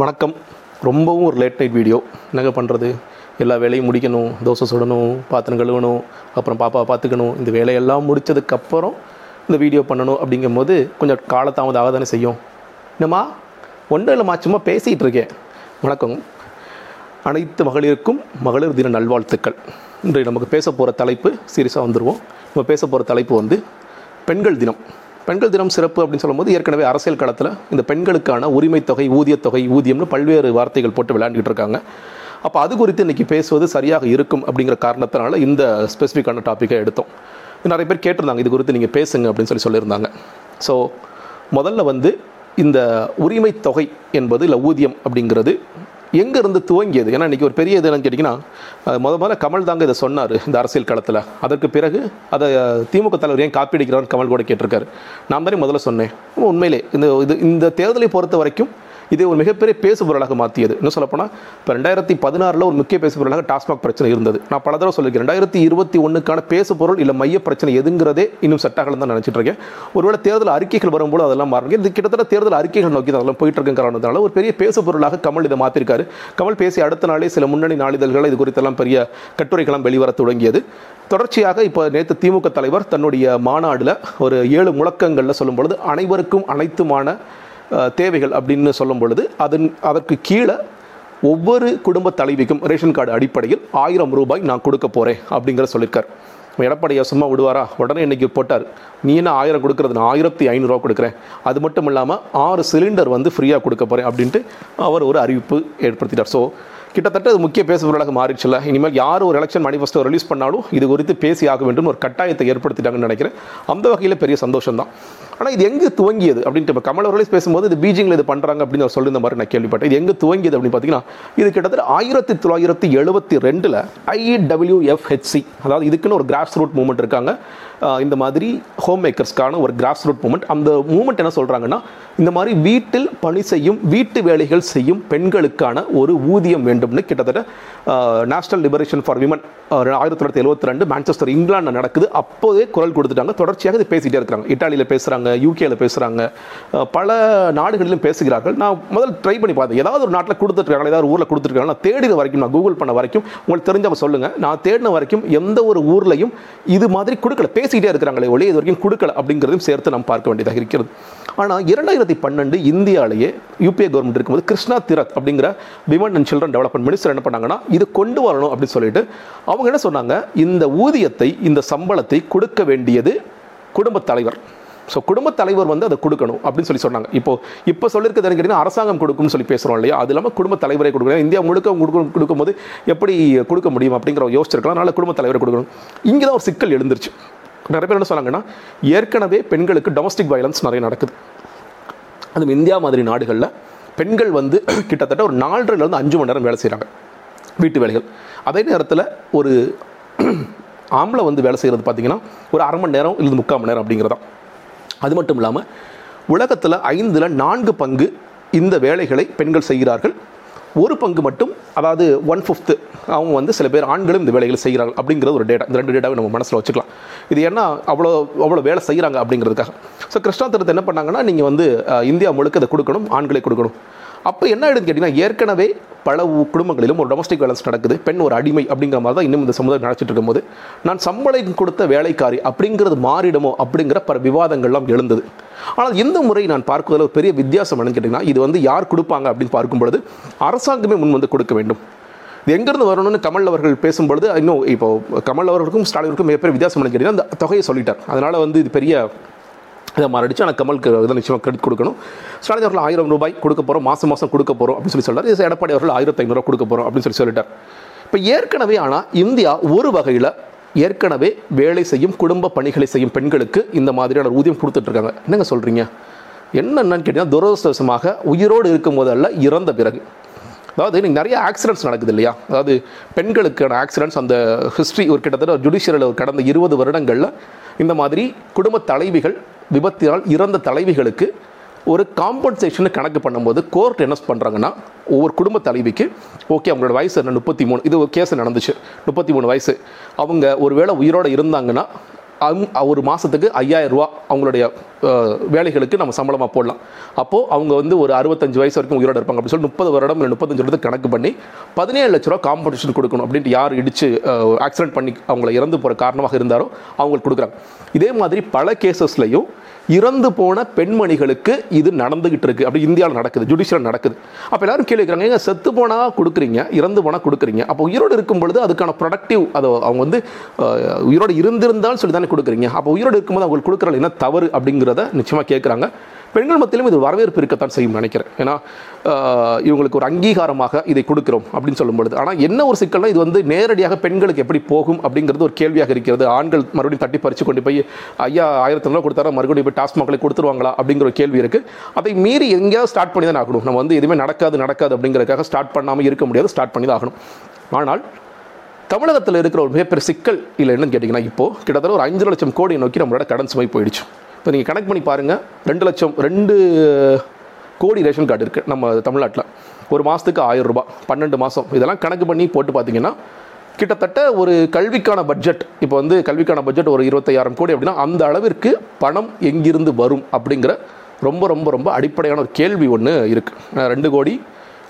வணக்கம். ரொம்பவும் ஒரு லேட் நைட் வீடியோ என்னங்க பண்ணுறது எல்லா வேலையும் முடிக்கணும் தோசை சுடணும் பாத்திரம் கழுவணும் அப்புறம் பாப்பாவை பார்த்துக்கணும். இந்த வேலையெல்லாம் முடித்ததுக்கப்புறம் இந்த வீடியோ பண்ணணும் அப்படிங்கும்போது கொஞ்சம் காலதாமதம் ஆக தானே செய்யும். என்னம்மா? ஒன்றும் இல்லைம்மா சும்மா பேசிகிட்டு இருக்கேன். வணக்கம். அனைத்து மகளிருக்கும் மகளிர் தின நல்வாழ்த்துக்கள். இன்றைக்கு நமக்கு பேச போகிற தலைப்பு சீரியஸாக வந்துடுவோம் நம்ம பேச போகிற தலைப்பு வந்து பெண்கள் தினம். பெண்கள் தினம் சிறப்பு அப்படின்னு சொல்லும்போது ஏற்கனவே அரசியல் களத்தில் இந்த பெண்களுக்கான உரிமை தொகை ஊதியத்தொகை ஊதியம்னு பல்வேறு வார்த்தைகள் போட்டு விளையாண்டுக்கிட்டு இருக்காங்க. அப்போ அது குறித்து இன்றைக்கி பேசுவது சரியாக இருக்கும் அப்படிங்கிற காரணத்தினால இந்த ஸ்பெசிஃபிக்கான டாப்பிக்கை எடுத்தோம். நிறைய பேர் கேட்டிருந்தாங்க இது குறித்து நீங்கள் பேசுங்க அப்படின்னு சொல்லி சொல்லியிருந்தாங்க. ஸோ முதல்ல வந்து இந்த உரிமை தொகை என்பது இல்லை ஊதியம் அப்படிங்கிறது எங்கேருந்து துவங்கியது? ஏன்னா இன்றைக்கி ஒரு பெரிய இது என்னன்னு கேட்டிங்கன்னா முத முதல்ல கமல் தாங்க இதை சொன்னார் இந்த அரசியல் களத்தில். அதற்கு பிறகு அதை திமுக தலைவர் ஏன் காப்பீடிக்கிறான்னு கமல் கூட கேட்டிருக்காரு. நான் தானே முதல்ல சொன்னேன். உண்மையிலே இந்த இது இந்த தேர்தலை பொறுத்த வரைக்கும் இதை ஒரு மிகப்பெரிய பேசுபொருளாக மாற்றியது இன்னும் சொல்லப்போனால் இப்போ ரெண்டாயிரத்தி பதினாறில் ஒரு முக்கிய பேசுபொருளாக டாஸ்மாக் பிரச்சனை இருந்தது. நான் பல தடவை சொல்லியிருக்கேன் ரெண்டாயிரத்தி இருபத்தி ஒன்றுக்கான பேசுபொருள் இல்லை மைய பிரச்சனை எதுங்கிறதே இன்னும் செட்டாகலாம் தான் நினச்சிட்டு இருக்கேன். ஒருவேளை தேர்தல் அறிக்கைகள் வரும்போது அதெல்லாம் மாறுங்க இது கிட்டத்தட்ட தேர்தல் அறிக்கைகள் நோக்கி தான் அதெல்லாம் போயிட்டு இருக்கும் காரணத்தினால ஒரு பெரிய பேசுபொருளாக கமல் இதை மாற்றிருக்காரு கமல் பேசி அடுத்த நாளே சில முன்னணி நாளிதழ்கள் இது குறித்தெல்லாம் பெரிய கட்டுரைகளும் வெளிவர தொடங்கியது. தொடர்ச்சியாக இப்போ நேற்று திமுக தலைவர் தன்னுடைய மாநாடில் ஒரு ஏழு முழக்கங்களில் சொல்லும் பொழுது அனைவருக்கும் அனைத்துமான தேவைகள் அப்படின்னு சொல்லும் பொழுது அதன் அதற்கு கீழே ஒவ்வொரு குடும்ப தலைவிக்கும் ரேஷன் கார்டு அடிப்படையில் ஆயிரம் ரூபாய் நான் கொடுக்க போகிறேன் அப்படிங்கிற சொல்லியிருக்கார். எடப்பாடியா சும்மா விடுவாரா? உடனே இன்னைக்கு போட்டார். நீ என்ன ஆயிரம் கொடுக்குறது? நான் ஆயிரத்தி ஐநூறுரூவா கொடுக்குறேன். அது மட்டும் இல்லாமல் ஆறு சிலிண்டர் வந்து ஃப்ரீயாக கொடுக்க போகிறேன் அப்படின்ட்டு அவர் ஒரு அறிவிப்பு ஏற்படுத்திட்டார். ஸோ கிட்டத்தட்ட அது முக்கிய பேசுபொருளாக மாறிடுச்சுல இனிமேல் யார் ஒரு எலெக்ஷன் மேனிஃபெஸ்டோ ரிலீஸ் பண்ணாலும் இது குறித்து பேசி ஆக வேண்டும். ஒரு கட்டாயத்தை ஏற்படுத்திட்டாங்கன்னு நினைக்கிறேன். அந்த வகையில் பெரிய சந்தோஷம் தான் ஆனால் இது எங்கே துவங்கியது அப்படின்ட்டு இப்போ கமல் அவர்களே பேசும்போது இது பீஜிங்கில் இது பண்ணுறாங்க அப்படின்னு அவர் சொல்லியிருந்த மாதிரி நான் கேள்விப்பட்டேன். இது எங்கே துவங்கியது அப்படின்னு பார்த்தீங்கன்னா இது கிட்டத்தட்ட ஆயிரத்தி தொள்ளாயிரத்தி எழுபத்தி ரெண்டில் ஐடபிள்யூஎஃப்ஹெச்சி அதாவது இதுக்குன்னு ஒரு கிராஸ் ரூட் மூமெண்ட் இருக்காங்க இந்த மாதிரி ஹோம் மேக்கர்ஸ்க்கான ஒரு கிராஸ் ரூட் மூமெண்ட் அந்த மூமெண்ட் என்ன சொல்கிறாங்கன்னா இந்த மாதிரி வீட்டில் பணி செய்யும் வீட்டு வேலைகள் செய்யும் பெண்களுக்கான ஒரு ஊதியம் வேண்டும்னு கிட்டத்தட்ட நேஷனல் லிபரேஷன் ஃபார் விமன் ஆயிரத்தி தொள்ளாயிரத்தி எழுபத்தி ரெண்டு மேன்செஸ்டர் இங்கிலாந்து நடக்குது. அப்போதே குரல் கொடுத்துட்டாங்க. தொடர்ச்சியாக இது பேசிகிட்டே இருக்கிறாங்க. இட்டாலியில் பேசுகிறாங்க யூகேல பேசுகிறாங்க பல நாடுகளிலும் பேசுகிறார்கள். நான் முதல் ட்ரை பண்ணி பார்த்தேன். ஏதாவது ஒரு நாட்டில் கொடுத்துருக்காங்க ஏதாவது ஊரில் கொடுத்துருக்காங்க நான் தேடின வரைக்கும் நான் கூகுள் பண்ண வரைக்கும் உங்களுக்கு தெரிஞ்சவங்க சொல்லுங்கள் நான் தேடின வரைக்கும் எந்த ஒரு ஊர்லையும் இது மாதிரி கொடுக்கல. பேசிக்கிட்டே இருக்கிறாங்களே ஒளி இது வரைக்கும் கொடுக்கல அப்படிங்கிறதையும் சேர்த்து நாம் பார்க்க வேண்டியதாக இருக்கிறது. ஆனால் இரண்டாயிரத்தி பன்னெண்டு இந்தியாவிலேயே யூபிஏ கவர்மெண்ட் இருக்கும்போது கிருஷ்ணா திரத் அப்படிங்கிற women and children development minister என்ன பண்ணாங்கன்னா இது கொண்டு வரணும் அப்படின்னு சொல்லிட்டு அவங்க என்ன சொன்னாங்க இந்த ஊதியத்தை இந்த சம்பளத்தை கொடுக்க வேண்டியது குடும்பத் தலைவர். ஸோ குடும்பத் தலைவர் வந்து அதை கொடுக்கணும் அப்படின்னு சொல்லி சொன்னாங்க. இப்போ இப்போ சொல்லியிருக்கிறது கேட்டிங்கன்னா அரசாங்கம் கொடுக்கும்னு சொல்லி பேசுகிறோம் இல்லையா? அது இல்லாமல் குடும்பத் தலைவரை கொடுக்கணும் இந்தியா முழுக்க கொடுக்க கொடுக்கும்போது எப்படி கொடுக்க முடியும் அப்படிங்கிற யோசிச்சிருக்கலாம் அதனால் குடும்பத் தலைவரை கொடுக்கணும். இங்கே தான் ஒரு சிக்கல் எழுந்துருச்சு. நிறைய பேர் என்ன சொன்னாங்கன்னா ஏற்கனவே பெண்களுக்கு டொமஸ்டிக் வயலன்ஸ் நிறைய நடக்குது. அதுவும் இந்தியா மாதிரி நாடுகளில் பெண்கள் வந்து கிட்டத்தட்ட ஒரு நாலரைலேருந்து அஞ்சு மணி நேரம் வேலை செய்கிறாங்க வீட்டு வேலைகள். அதே நேரத்தில் ஒரு ஆம்பளை வந்து வேலை செய்கிறது பார்த்தீங்கன்னா ஒரு அரை மணி நேரம் இல்லை முக்கால் மணி நேரம் அப்படிங்கிறதான். அது மட்டும் இல்லாமல் உலகத்தில் ஐந்தில் நான்கு பங்கு இந்த வேலைகளை பெண்கள் செய்கிறார்கள். ஒரு பங்கு மட்டும் அதாவது ஒன் ஃபிஃப்த்து அவங்க வந்து சில பேர் ஆண்களும் இந்த வேலைகளை செய்கிறாங்க அப்படிங்கிறது ஒரு டேட்டா இந்த ரெண்டு டேட்டாவை நம்ம மனசில் வச்சுக்கலாம். இது ஏன்னா அவ்வளோ அவ்வளோ வேலை செய்கிறாங்க அப்படிங்கிறதுக்காக. ஸோ கிருஷ்ணா திருத்தம் என்ன பண்ணாங்கன்னா நீங்கள் வந்து இந்தியா முழுக்க இதை கொடுக்கணும் ஆண்களை கொடுக்கணும். அப்போ என்ன ஆயிடுன்னு கேட்டிங்கன்னா ஏற்கனவே பல குடும்பங்களிலும் ஒரு டொமஸ்டிக் வேலன்ஸ் நடக்குது. பெண் ஒரு அடிமை அப்படிங்கிற மாதிரி தான் இன்னும் இந்த சமுதாயம் நினச்சிட்டு இருக்கும்போது நான் சம்பளம் கொடுத்த வேலைக்காரி அப்படிங்கிறது மாறிடுமோ அப்படிங்கிற பல விவாதங்கள்லாம் எழுந்தது. ஆனால் இந்த முறை நான் பார்க்குவதில் ஒரு பெரிய வித்தியாசம் என்னன்னு கேட்டிங்கன்னா இது வந்து யார் கொடுப்பாங்க அப்படின்னு பார்க்கும் பொழுது அரசாங்கமே முன் வந்து கொடுக்க வேண்டும். இது எங்கேருந்து வரணும்னு கமல் அவர்கள் பேசும்பொழுது இன்னும் இப்போ கமல் அவர்களுக்கும் ஸ்டாலினுக்கும் மிகப்பெரிய வித்தியாசம் என்னன்னு கேட்டிங்கன்னா அந்த தொகையை சொல்லிட்டார். அதனால் வந்து இது பெரிய இதை மாறிடுச்சு. ஆனால் கமலுக்கு இதை நிச்சயமாக கிரெடிட் கொடுக்கணும். ஸ்டாலின் அவர்கள் ஆயிரம் ரூபாய் கொடுக்க போகிறோம் மாதம் மாதம் கொடுக்க போகிறோம் அப்படின்னு சொல்லி சொல்றாரு. இது எடப்பாடி அவர்கள் ஆயிரத்தி ஐநூறுரூவா கொடுக்க போகிறோம் அப்படின்னு சொல்லி சொல்லிட்டார். இப்போ ஏற்கனவே ஆனால் இந்தியா ஒரு வகையில் ஏற்கனவே வேலை செய்யும் குடும்ப பணிகளை செய்யும் பெண்களுக்கு இந்த மாதிரியான ஊதியம் கொடுத்துட்ருக்காங்க என்னங்க சொல்கிறீங்க என்னென்னு கேட்டிங்கன்னா துரதிருஷ்டவசமாக உயிரோடு இருக்கும் போதல்ல இறந்த பிறகு. அதாவது இன்னைக்கு நிறைய ஆக்சிடென்ட்ஸ் நடக்குது இல்லையா? அதாவது பெண்களுக்கான ஆக்சிடென்ட்ஸ் அந்த ஹிஸ்ட்ரி ஒரு கிட்டத்தட்ட ஜுடிஷியரில் கடந்த இருபது வருடங்களில் இந்த மாதிரி குடும்ப தலைவிகள் விபத்தினால் இறந்த தலைவிகளுக்கு ஒரு காம்பன்சேஷனை கணக்கு பண்ணும்போது கோர்ட் என்ன பண்ணுறாங்கன்னா ஒவ்வொரு குடும்ப தலைவிக்கு ஓகே அவங்களோட வயசு என்ன முப்பத்தி மூணு இது ஒரு கேஸ் நடந்துச்சு முப்பத்தி மூணு வயசு. அவங்க ஒருவேளை உயிரோடு இருந்தாங்கன்னா ஒரு மாதத்துக்கு ஐயாயிரம் ரூபா அவங்களுடைய வேலைகளுக்கு நம்ம சம்பளமாக போடலாம். அப்போது அவங்க வந்து ஒரு அறுபத்தஞ்சு வயசு வரைக்கும் உயிரோடு இருப்பாங்க. அப்படின்னு சொல்லி முப்பது வருடம் இல்லை முப்பத்தஞ்சு வருடத்துக்கு கணக்கு பண்ணி பதினேழு லட்ச ரூபா காம்படிஷன் கொடுக்கணும் அப்படின்ட்டு யார் இடித்து ஆக்சிடென்ட் பண்ணி அவங்கள இறந்து போகிற காரணமாக இருந்தாரோ அவங்களுக்கு கொடுக்குறாங்க. இதே மாதிரி பல கேசஸ்லையும் இறந்து போன பெண்மணிகளுக்கு இது நடந்துகிட்டு இருக்கு. அப்படி இந்தியாவில் நடக்குது ஜுடிஷியல் நடக்குது. அப்போ எல்லாரும் கேள்வி கேட்குறாங்க ஏங்க செத்து போனால் கொடுக்குறீங்க? இறந்து போனால் கொடுக்குறீங்க? அப்போ உயிரோடு இருக்கும் பொழுது அதுக்கான ப்ரொடக்டிவ் அதை அவங்க வந்து உயிரோடு இருந்திருந்தாலும் சொல்லி தானே கொடுக்குறீங்க. அப்போ உயிரோடு இருக்கும்போது அவங்களுக்கு கொடுக்குறது என்ன தவறு அப்படிங்கிறத நிச்சயமாக கேட்குறாங்க. பெண்கள் மத்தியிலும் இது வரவேற்பு இருக்கத்தான் செய்யும் நினைக்கிறேன். ஏன்னா இவங்களுக்கு ஒரு அங்கீகாரமாக இதை கொடுக்கிறோம் அப்படின்னு சொல்லும் பொழுது. ஆனால் என்ன ஒரு சிக்கல்னா இது வந்து நேரடியாக பெண்களுக்கு எப்படி போகும் அப்படிங்கிறது ஒரு கேள்வியாக இருக்கிறது. ஆண்கள் மறுபடியும் தட்டி பறித்து கொண்டு போய் ஐயா ஆயிரத்தி ரூபா கொடுத்தாரா? மறுபடியும் போய் டாஸ்மாக்களை கொடுத்துருவாங்களா அப்படிங்கிற ஒரு கேள்வி இருக்குது அதை மீறி எங்கேயாவது ஸ்டார்ட் பண்ணி தான் ஆகணும். நம்ம வந்து எதுவுமே நடக்காது நடக்காது அப்படிங்கிறதுக்காக ஸ்டார்ட் பண்ணாமல் இருக்க முடியாது ஸ்டார்ட் பண்ணி தான் ஆகணும். ஆனால் தமிழகத்தில் இருக்கிற ஒரு மிகப்பெரிய சிக்கல் இல்லை என்னன்னு கேட்டிங்கன்னா இப்போது கிட்டத்தட்ட ஒரு அஞ்சு லட்சம் கோடி நோக்கி நம்மளோட கடன் சுமை போயிடுச்சு. இப்போ நீங்கள் கணக்கு பண்ணி பாருங்கள் ரெண்டு லட்சம் ரெண்டு கோடி ரேஷன் கார்டு இருக்குது நம்ம தமிழ்நாட்டில். ஒரு மாதத்துக்கு ஆயிரம் ரூபாய் பன்னெண்டு மாதம் இதெல்லாம் கணக்கு பண்ணி போட்டு பார்த்தீங்கன்னா கிட்டத்தட்ட ஒரு கல்விக்கான பட்ஜெட் இப்போ வந்து கல்விக்கான பட்ஜெட் ஒரு இருபத்தையாயிரம் கோடி அப்படின்னா அந்த அளவிற்கு பணம் எங்கிருந்து வரும் அப்படிங்கிற ரொம்ப ரொம்ப ரொம்ப அடிப்படையான ஒரு கேள்வி ஒன்று இருக்குது ரெண்டு கோடி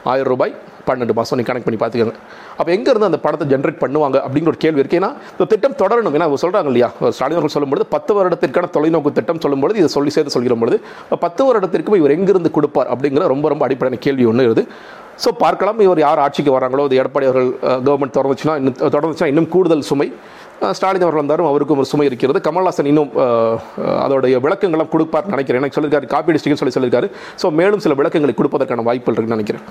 ஆயிரம் ரூபாய் பன்னெண்டு மாதம் நீ கனெக்ட் பண்ணி பார்த்துக்கோங்க அப்போ எங்கேருந்து அந்த பணத்தை ஜென்ரேட் பண்ணுவாங்க அப்படிங்கிற ஒரு கேள்வி இருக்குது ஏன்னா இந்த திட்டம் தொடரணும். ஏன்னா அவர் சொல்கிறாங்க இல்லையா? ஸ்டாலின் அவர்கள் சொல்லும்போது பத்து வருடத்திற்கான தொலைநோக்கு திட்டம் சொல்லும்பொழுது இதை சொல்லி சேர்த்து சொல்கிற பொழுது பத்து வருடத்திற்கும் இவர் எங்கிருந்து கொடுப்பார் அப்படிங்கிற ரொம்ப ரொம்ப அடிப்படையான கேள்வி ஒன்று இருக்குது ஸோ பார்க்கலாம். இவர் யார் ஆட்சிக்கு வராங்களோ அது எடப்பாடி அவர்கள் கவர்மெண்ட் தொடர்ந்துச்சுன்னா இன்னும் தொடர்ந்துச்சுன்னா இன்னும் கூடுதல் சுமை. ஸ்டாலின் அவர்கள் வந்தாலும் அவருக்கும் ஒரு சுமை இருக்கிறது. கமல்ஹாசன் இன்னும் அதோடைய விளக்கங்கள்லாம் கொடுப்பார் நினைக்கிறேன். எனக்கு சொல்லியிருக்காரு காப்பீடு டிஸ்ட்ரிக்னு சொல்லி சொல்லியிருக்காரு. ஸோ மேலும் சில விளக்கங்களை கொடுப்பதற்கான வாய்ப்புகள் இருக்குன்னு நினைக்கிறேன்.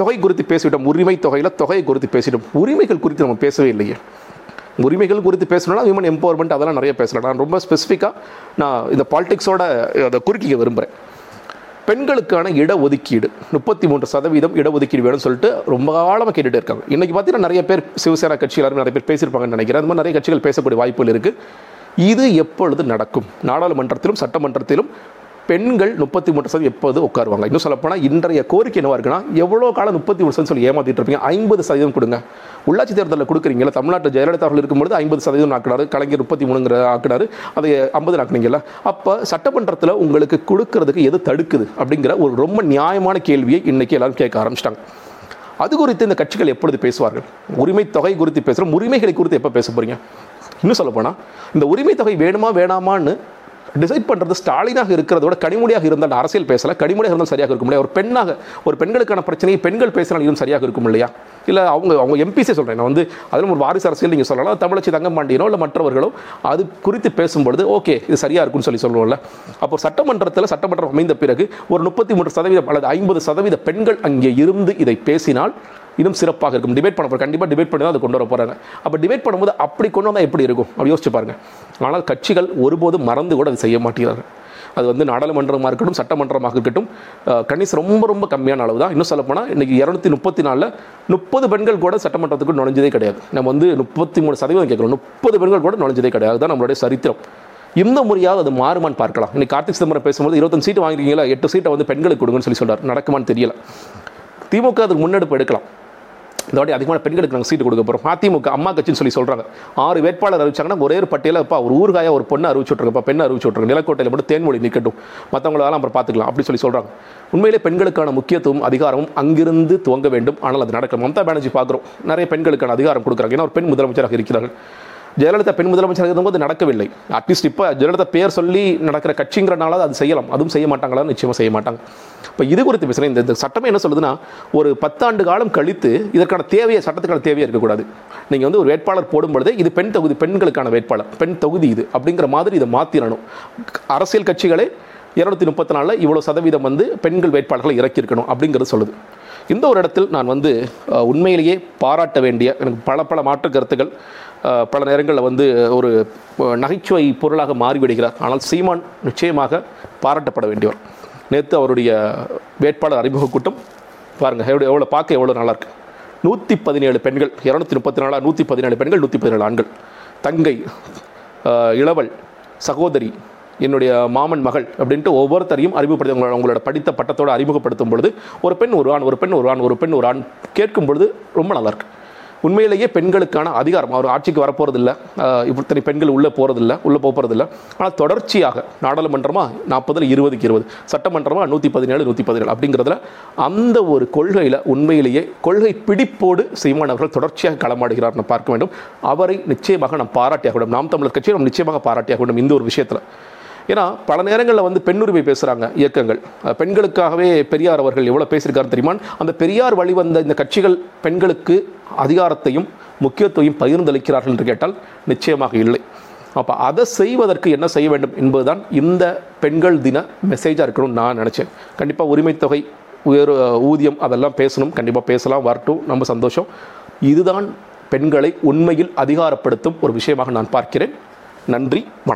தொகை குறித்து பேசிவிட்டோம். உரிமை தொகையில் தொகை குறித்து பேசிவிட்டோம். உரிமைகள் குறித்து நம்ம பேசவே இல்லையே. உரிமைகள் குறித்து பேசணும்னா விமன் எம்பவர்மெண்ட் அதெல்லாம் நிறைய பேசலாம். நான் ரொம்ப ஸ்பெசிஃபிக்காக நான் இந்த பாலிடிக்ஸோட அதை குறுக்கிக்க விரும்புகிறேன் பெண்களுக்கான இடஒதுக்கீடு முப்பத்தி மூன்று சதவீதம் இடஒதுக்கீடு வேணும்னு சொல்லிட்டு ரொம்ப காலமாக கேட்டுட்டு இருக்காங்க. இன்றைக்கி பார்த்தீங்கன்னா நிறைய பேர் சிவசேனா கட்சி எல்லாரும் நிறைய பேர் பேசியிருப்பாங்கன்னு நினைக்கிறேன். அது மாதிரி நிறைய கட்சிகள் பேசக்கூடிய வாய்ப்புகள் இருக்குது இது எப்பொழுது நடக்கும்? நாடாளுமன்றத்திலும் சட்டமன்றத்திலும் பெண்கள் முப்பத்தி மூன்று சதவீதம் எப்போது உட்காருவாங்க. இன்னும் சொல்லப்போனால் இன்றைய கோரிக்கை என்னவாக இருக்குன்னா எவ்வளோ காலம் முப்பத்தி மூணு சதவீதம் சொல்லி ஏமாற்றிட்டு இருப்பீங்க? ஐம்பது சதவீதம் கொடுங்க. உள்ளாட்சி தேர்தலில் கொடுக்குறீங்களா தமிழ்நாட்டு ஜெயலலிதா அவர்கள் இருக்கும்போது ஐம்பது சதவீதம் ஆக்கினார் கலைஞர் முப்பத்தி மூணுங்கிற ஆக்கினாரு அதை ஐம்பது ஆக்குனீங்களா அப்போ சட்டமன்றத்தில் உங்களுக்கு கொடுக்கறதுக்கு எது தடுக்குது அப்படிங்கிற ஒரு ரொம்ப நியாயமான கேள்வியை இன்றைக்கி எல்லாரும் கேட்க ஆரம்பிச்சிட்டாங்க. அது குறித்து இந்த கட்சிகள் எப்பொழுது பேசுவார்கள்? உரிமை தொகை குறித்து பேசுகிறோம் உரிமைகளை குறித்து எப்போ பேச போகிறீங்க இன்னும் சொல்ல போனால் இந்த உரிமை தொகை வேணுமா வேணாமான்னு டிசைட் பண்ணுறது ஸ்டாலினாக இருக்கிறத விட கனிமொழியாக இருந்தால் அரசியல் பேசல கனிமொழியாக இருந்தால் சரியாக இருக்கும் இல்லையா? ஒரு பெண்ணாக ஒரு பெண்களுக்கான பிரச்சனையை பெண்கள் பேசினால் இன்னும் சரியாக இருக்கும் இல்லையா? இல்லை அவங்க அவங்க எம்பிஸே சொல்கிறேன் நான் வந்து அதிலும் ஒரு வாரிசு அரசியல் நீங்கள் சொல்லலாம். தமிழச்சி தங்கம்பாண்டியனோ இல்லை மற்றவர்களோ அது குறித்து பேசும்பொழுது ஓகே இது சரியாக இருக்கும்னு சொல்லி சொல்லுவோம்ல. அப்போ சட்டமன்றத்தில் சட்டமன்றம் அமைந்த பிறகு ஒரு முப்பத்தி மூன்று சதவீதம் அல்லது ஐம்பது சதவீத பெண்கள் அங்கே இருந்து இதை பேசினால் இன்னும் சிறப்பாக இருக்கும். டிபேட் பண்ண போகிறோம் கண்டிப்பாக டிபேட் பண்ணி தான் அதை கொண்டு வர போகிறாங்க அப்போ டிபேட் பண்ணும்போது அப்படி கொண்டு வந்தால் எப்படி இருக்கும்? அப்படி யோசிச்சு பாருங்க. ஆனால் கட்சிகள் ஒருபோதும் மறந்து கூட அதை செய்ய மாட்டேங்கிறார்கள் அது வந்து நாடாளுமன்றமாக இருக்கட்டும் சட்டமன்றமாக இருக்கட்டும் கணிசம் ரொம்ப ரொம்ப கம்மியான அளவு தான். இன்னும் சொல்லப்போனால் இன்றைக்கி இரநூத்தி முப்பத்தி நாலில் முப்பது பெண்கள் கூட சட்டமன்றத்துக்கு நுழைஞ்சதே கிடையாது. நம்ம வந்து முப்பத்தி மூணு சதவீதம் கேட்குறோம். முப்பது பெண்கள் கூட நுழைஞ்சதே கிடையாது. தான் நம்மளுடைய சரித்திரம். இந்த முறையாவது அது மாறுமான்னு பார்க்கலாம். இன்னைக்கு கார்த்திக் சிதம்பரம் பேசும்போது இருபத்தஞ்சு சீட்டு வாங்கிருக்கீங்களா எட்டு சீட்டை வந்து பெண்களுக்கு கொடுங்கன்னு சொல்லி சொல்கிறார் நடக்குமான்னு தெரியல. திமுக அதுக்கு முன்னெடுப்பு எடுக்கலாம். இந்த வாட்டி அதிகமான பெண்களுக்கு நாங்கள் சீட்டு கொடுக்க போகிறோம் அதிமுக அம்மா கட்சின்னு சொல்லி சொல்கிறாங்க ஆறு வேட்பாளர் அறிவிச்சாங்கன்னா ஒரே ஒரு பட்டியலப்பா இப்போ ஒரு ஊர்காயா ஒரு பொண்ணை அறிவிச்சு விட்ருங்கப்பா பெண்ணை அறிவிச்சு விட்ருங்க நிலக்கோட்டையில் மட்டும் தேன்மொழி நிற்கட்டும் மற்றவங்களால அப்புறம் பார்த்துக்கலாம் அப்படி சொல்லி சொல்கிறாங்க உண்மையிலே பெண்களுக்கான முக்கியத்துவம் அதிகாரமும் அங்கிருந்து துவங்க வேண்டும். ஆனால் அது நடக்கும் மம்தா பானர்ஜி பார்க்குறோம். நிறைய பெண்களுக்கான அதிகாரம் கொடுக்குறாங்க. ஏன்னா ஒரு பெண் முதலமைச்சராக இருக்கிறார்கள். ஜெயலலிதா பெண் முதலமைச்சராக இருந்தபோது நடக்கவில்லை. அட்லீஸ்ட் இப்போ ஜெயலலிதா பேர் சொல்லி நடக்கிற கட்சிங்கிறனால அது செய்யலாம். அதுவும் செய்ய மாட்டாங்களா? நிச்சயமாக செய்ய மாட்டாங்க. இப்போ இது குறித்து பேசுகிறேன் இந்த சட்டமே என்ன சொல்லுதுன்னா ஒரு பத்தாண்டு காலம் கழித்து இதற்கான தேவையை சட்டத்துக்கான தேவையே இருக்கக்கூடாது. நீங்கள் வந்து ஒரு வேட்பாளர் போடும்பொழுது இது பெண் தொகுதி பெண்களுக்கான வேட்பாளர் பெண் தொகுதி இது அப்படிங்கிற மாதிரி இதை மாற்றிடணும் அரசியல் கட்சிகளே இரநூத்தி முப்பத்தி நாலில் இவ்வளோ சதவீதம் வந்து பெண்கள் வேட்பாளர்களை இறக்கியிருக்கணும் அப்படிங்கிறது சொல்லுது. இந்த ஒரு இடத்தில் நான் வந்து உண்மையிலேயே பாராட்ட வேண்டிய எனக்கு பல பல மாற்று கருத்துக்கள் பல நேரங்களில் வந்து ஒரு நகைச்சுவை பொருளாக மாறிவிடுகிறார். ஆனால் சீமான் நிச்சயமாக பாராட்டப்பட வேண்டியவர். நேற்று அவருடைய வேட்பாளர் அறிமுக கூட்டம் பாருங்கள் எவ்வளோ எவ்வளோ பார்க்க எவ்வளோ நல்லாயிருக்கு. நூற்றி பதினேழு பெண்கள் இரநூத்தி முப்பத்தி நாலா நூற்றி பதினேழு பெண்கள் நூற்றி பதினேழு ஆண்கள். தங்கை இளவல் சகோதரி என்னுடைய மாமன் மகள் அப்படின்ட்டு ஒவ்வொருத்தரையும் அறிமுகப்படுத்தி உங்களோட உங்களோட படித்த பட்டத்தோடு அறிமுகப்படுத்தும் பொழுது ஒரு பெண் ஒரு ஆண் ஒரு பெண் ஒரு ஆண் ஒரு பெண் ஒரு ஆண் கேட்கும் பொழுது ரொம்ப நல்லா இருக்கு. உண்மையிலேயே பெண்களுக்கான அதிகாரம் அவர் ஆட்சிக்கு வரப்போகிறதில்ல இத்தனை பெண்கள் உள்ளே போகிறதில்ல உள்ளே போகிறதில்ல ஆனால் தொடர்ச்சியாக நாடாளுமன்றமாக நாற்பதில் இருபதுக்கு இருபது சட்டமன்றமாக நூற்றி பதினேழு நூற்றி பதினேழு அப்படிங்கிறதுல அந்த ஒரு கொள்கையில் உண்மையிலேயே கொள்கை பிடிப்போடு சீமான் அவர்கள் தொடர்ச்சியாக களமாடுகிறார் பார்க்க வேண்டும். அவரை நிச்சயமாக நாம் பாராட்டியாக வேண்டும் நாம் தமிழர் கட்சியை நாம் நிச்சயமாக பாராட்டியாக வேண்டும் இந்த ஒரு விஷயத்தில். ஏன்னா பல நேரங்களில் வந்து பெண்ணுரிமை பேசுகிறாங்க இயக்கங்கள். பெண்களுக்காகவே பெரியார் அவர்கள் எவ்வளோ பேசியிருக்காரு தெரியுமா? அந்த பெரியார் வழிவந்த இந்த கட்சிகள் பெண்களுக்கு அதிகாரத்தையும் முக்கியத்துவம் பகிர்ந்தளிக்கிறார்கள் என்று கேட்டால் நிச்சயமாக இல்லை. அப்போ அதை செய்வதற்கு என்ன செய்ய வேண்டும் என்பதுதான் இந்த பெண்கள் தின மெசேஜாக இருக்கணும்னு நான் நினச்சேன். கண்டிப்பாக உரிமை தொகை உயர் ஊதியம் அதெல்லாம் பேசணும். கண்டிப்பாக பேசலாம் வரட்டும் ரொம்ப சந்தோஷம். இதுதான் பெண்களை உண்மையில் அதிகாரப்படுத்தும் ஒரு விஷயமாக நான் பார்க்கிறேன். நன்றி வணக்கம்.